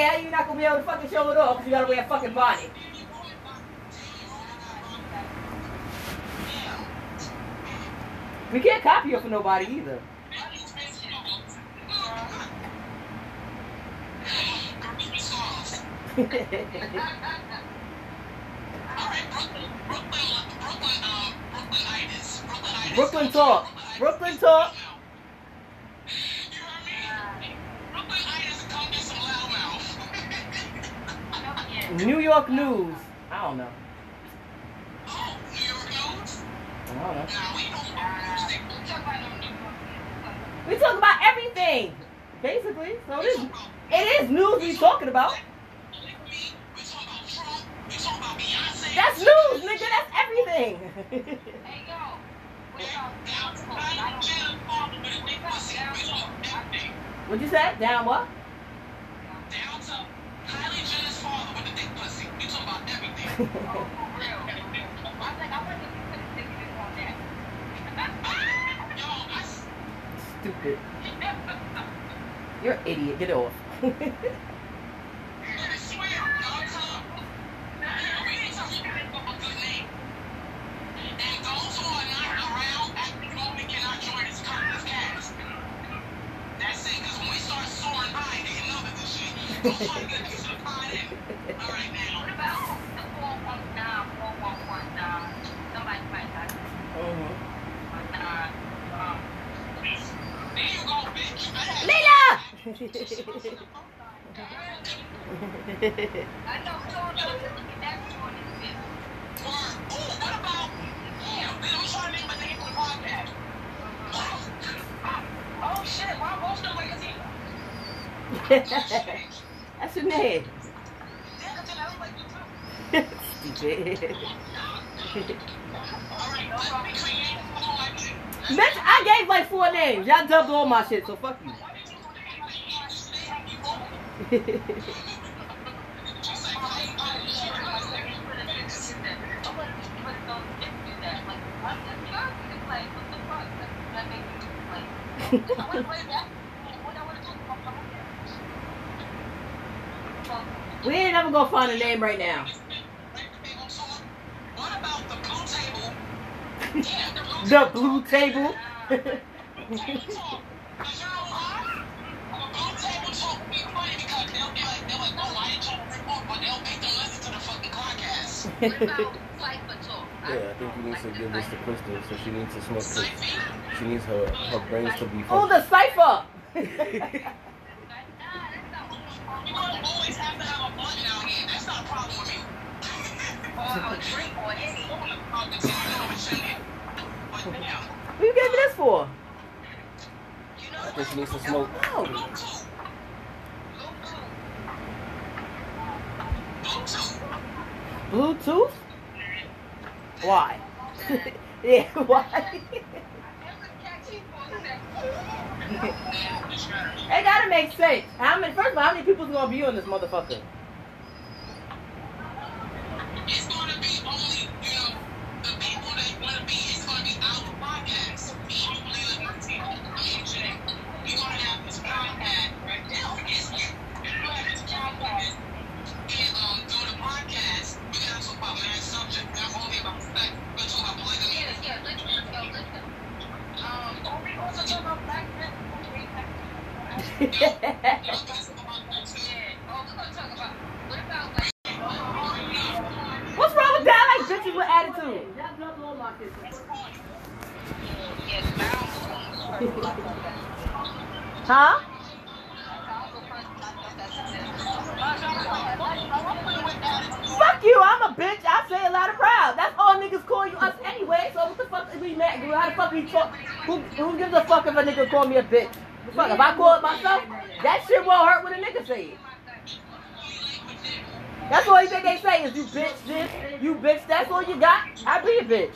hair, you're not gonna be able to fucking show it off because you gotta wear a fucking body. We can't copy her for nobody either. Brooklyn talk. Brooklyn talk. New York news. I don't know. Oh, New York news? I don't know. We talk about everything, basically. So it is, it is news we talking about. That's news, nigga. That's everything. hey, yo. What'd you say? Down what? Stupid. You're an idiot. Get off. I swear, dog, tell him. We ain't talking about a good name. And those who are not around at the moment cannot join this Congress cast. That's it, because when we start soaring high, they can know that this shit. Don't try to get this shit tied in. All right, now. Mhm. There you go, bitch. Leila! Or, oh, what about, damn, man, I'm trying to make my name for the podcast. Oh, shit, why most of like a That's your name. Yeah, 'cause I don't like you too. Stupid. All right, let me create a whole idea. Bitch, I gave like four names. Y'all dubbed all my shit, so fuck you. we ain't never gonna find a name right now. The blue table? The blue table. Yeah, I think he needs to give this to Crystal, so she needs to smoke this. She needs her her brains to be oh, functioning. the cipher. What you gave me this for? I think she needs to smoke. Oh, Bluetooth? Why? yeah, why? it gotta make sense. How many? First of all, how many people's gonna be on this motherfucker? It's gonna be only, you know, the people that wanna be, it's gonna be our podcast. Probably like my team, Asian. You're gonna have this podcast right now. It's you. You're gonna have this podcast and um do the podcast. We're gonna talk about marriage subject, not only about sex, we're gonna talk about polygamy. Um, we also talk about black men. Yo, y'all guys talk about that too. What's wrong with that? I like bitches with attitude. Huh? Fuck you, I'm a bitch. I say a lot of proud. That's all niggas call you us anyway. So what the fuck is we mad? How the fuck we talk? Who, who gives a fuck if a nigga call me a bitch? Fuck, if I call it myself, that shit won't hurt when a nigga say it. That's all you think they say is you bitch this, you bitch. That's all you got. I be a bitch.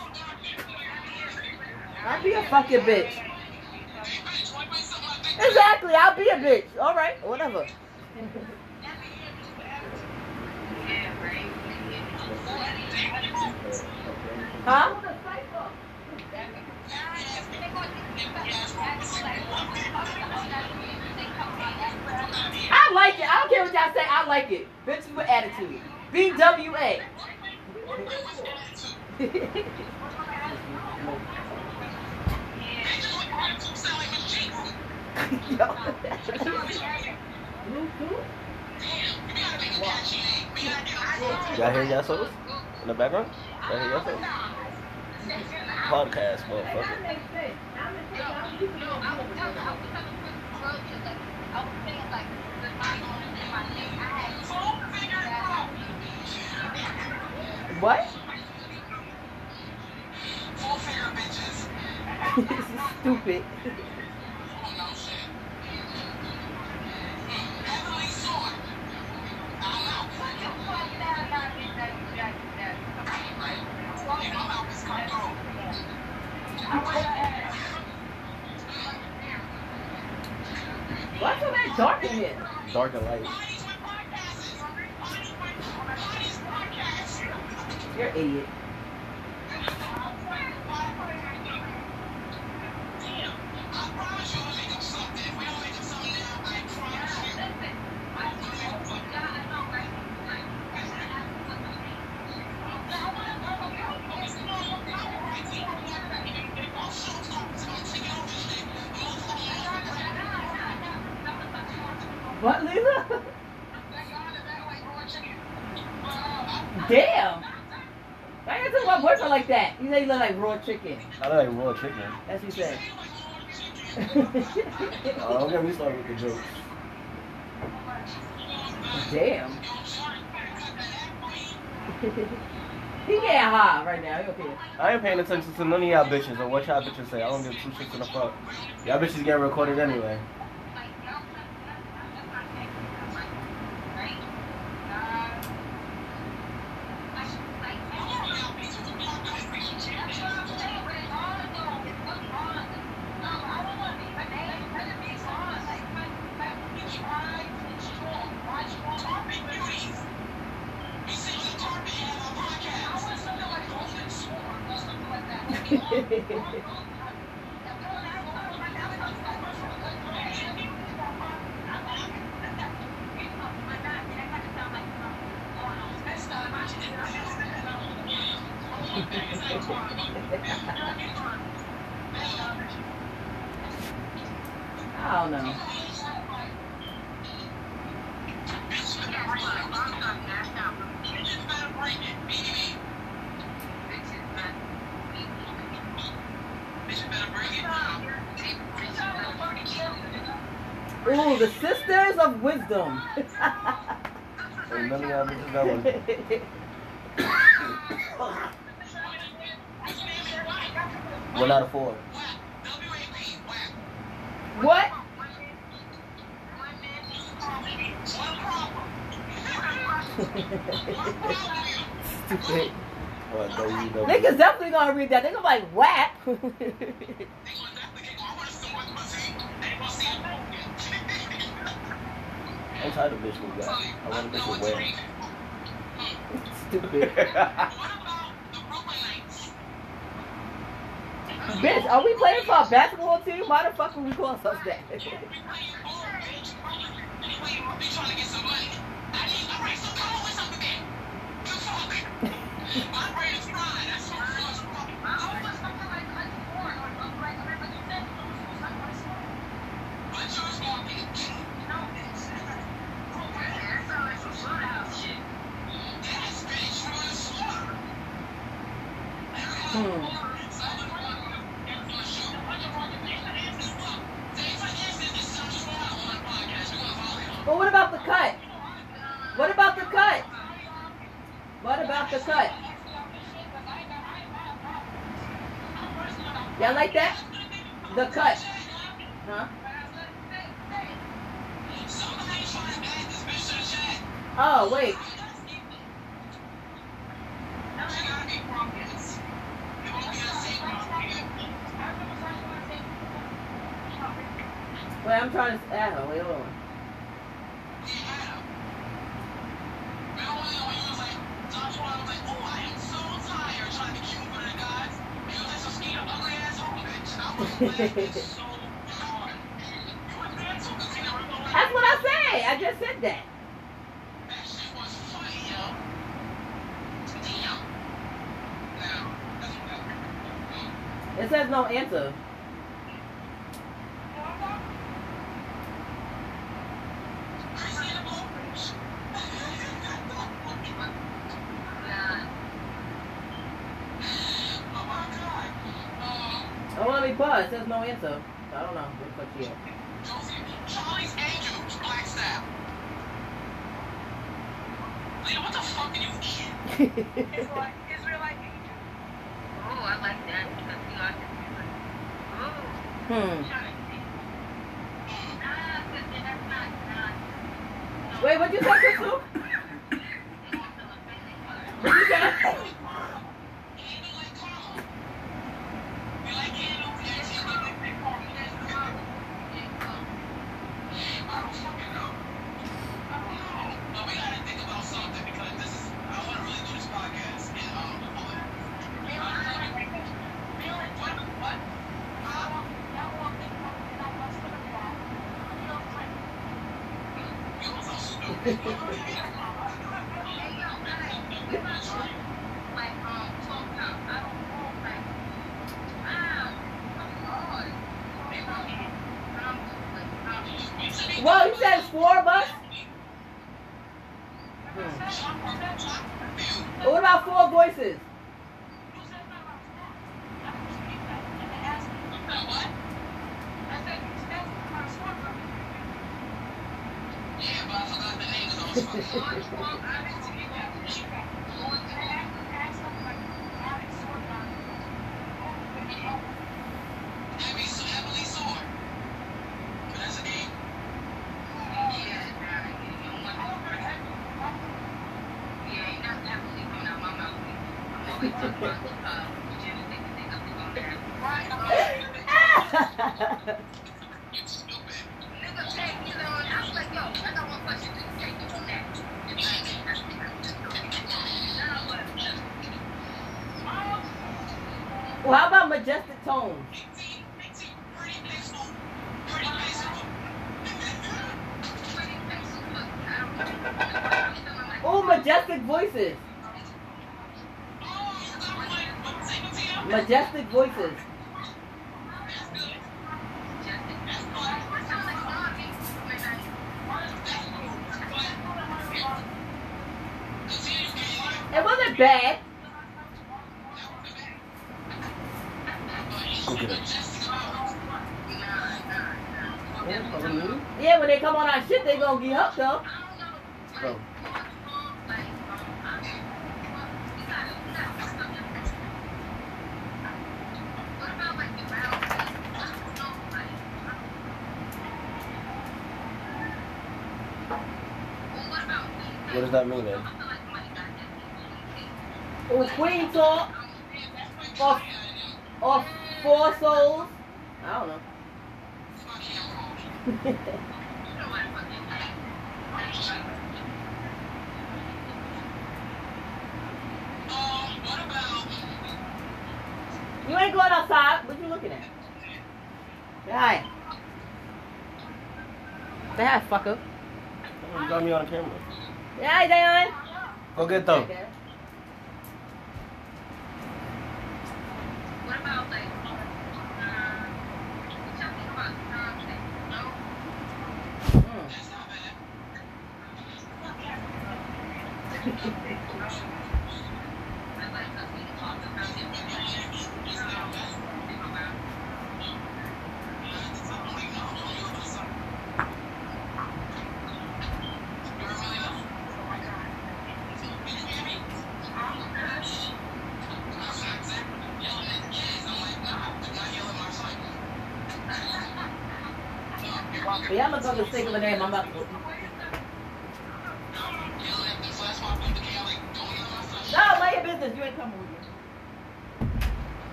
I be a fucking bitch. Exactly, I'll be a bitch. All right, whatever. Huh? I like it. I don't care what y'all say. I like it. Bitches with attitude. BWA. Y'all hear y'all souls in the background? Y'all hear souls? Podcast, motherfucker. what? stupid. Why so that dark in here? Dark and light. You're an idiot. What, Lisa? Damn. Why you talking about boyfriend like that? You say you look like raw chicken. I look like raw chicken. That's what you said. Oh, don't get me started with the jokes. Damn. he getting high right now. He okay. I ain't paying attention to none of y'all bitches or what y'all bitches say. I don't give two shits in the fuck. Y'all bitches getting recorded anyway. Know. Ooh, the Sisters of Wisdom. Ain't none of y'all bitches that one. One out of four. what? Stupid. What, Niggas definitely gonna read that. They gonna be like, whap. I'm tired of bitch with that. I want a bitch with whale. Stupid. Bitch, are we playing for a basketball team? Why the fuck would we call ourselves that? But what about the cut? What about the cut? What about the cut? Y'all like that? The cut. Huh? Oh, wait. Wait, I'm trying to her. Wait, hold on. That's what I say. I just said that. It says no answer. Pause. It answer. I don't know. What the fuck at? Charlie's Angels, Black Sabbath. Leah, what the fuck are you eating? Israelite, Israelite angel. Oh, I like that because we are different. Oh, Hmm. nah, but then that's not, nah. Wait, what'd you say, Crystal? What'd you say? Candy like caramel. You like candle? Yeah, she look like big caramel. I don't fucking know. I don't know. But we gotta think about something because this is, I wanna really do this podcast. And, um, what? What? You Whoa, you said four of us? Hmm. What about four voices? What? Yeah, but I forgot the name because they're not going to have it. Right? I was fucking. Heavy, heavily sword. That's a name. You stupid. well, how about majestic tones? Pretty peaceful. Pretty peaceful. Oh, majestic voices. Oh, you got one. What, say what Majestic voices. That's good. That's good. Continue, Gabe. It wasn't bad. Go get it. Yeah, when they come on our shit, they gonna get up though. Go. What does that mean, then? Or Queen Talk. Or, or Four Souls. I don't know. What about you ain't going outside. What you looking at? Hi. Say hi, fucker. You got me on camera. đây đây ơi. Có cái tầng yeah, I'm gonna go to think of a name. I'm about to.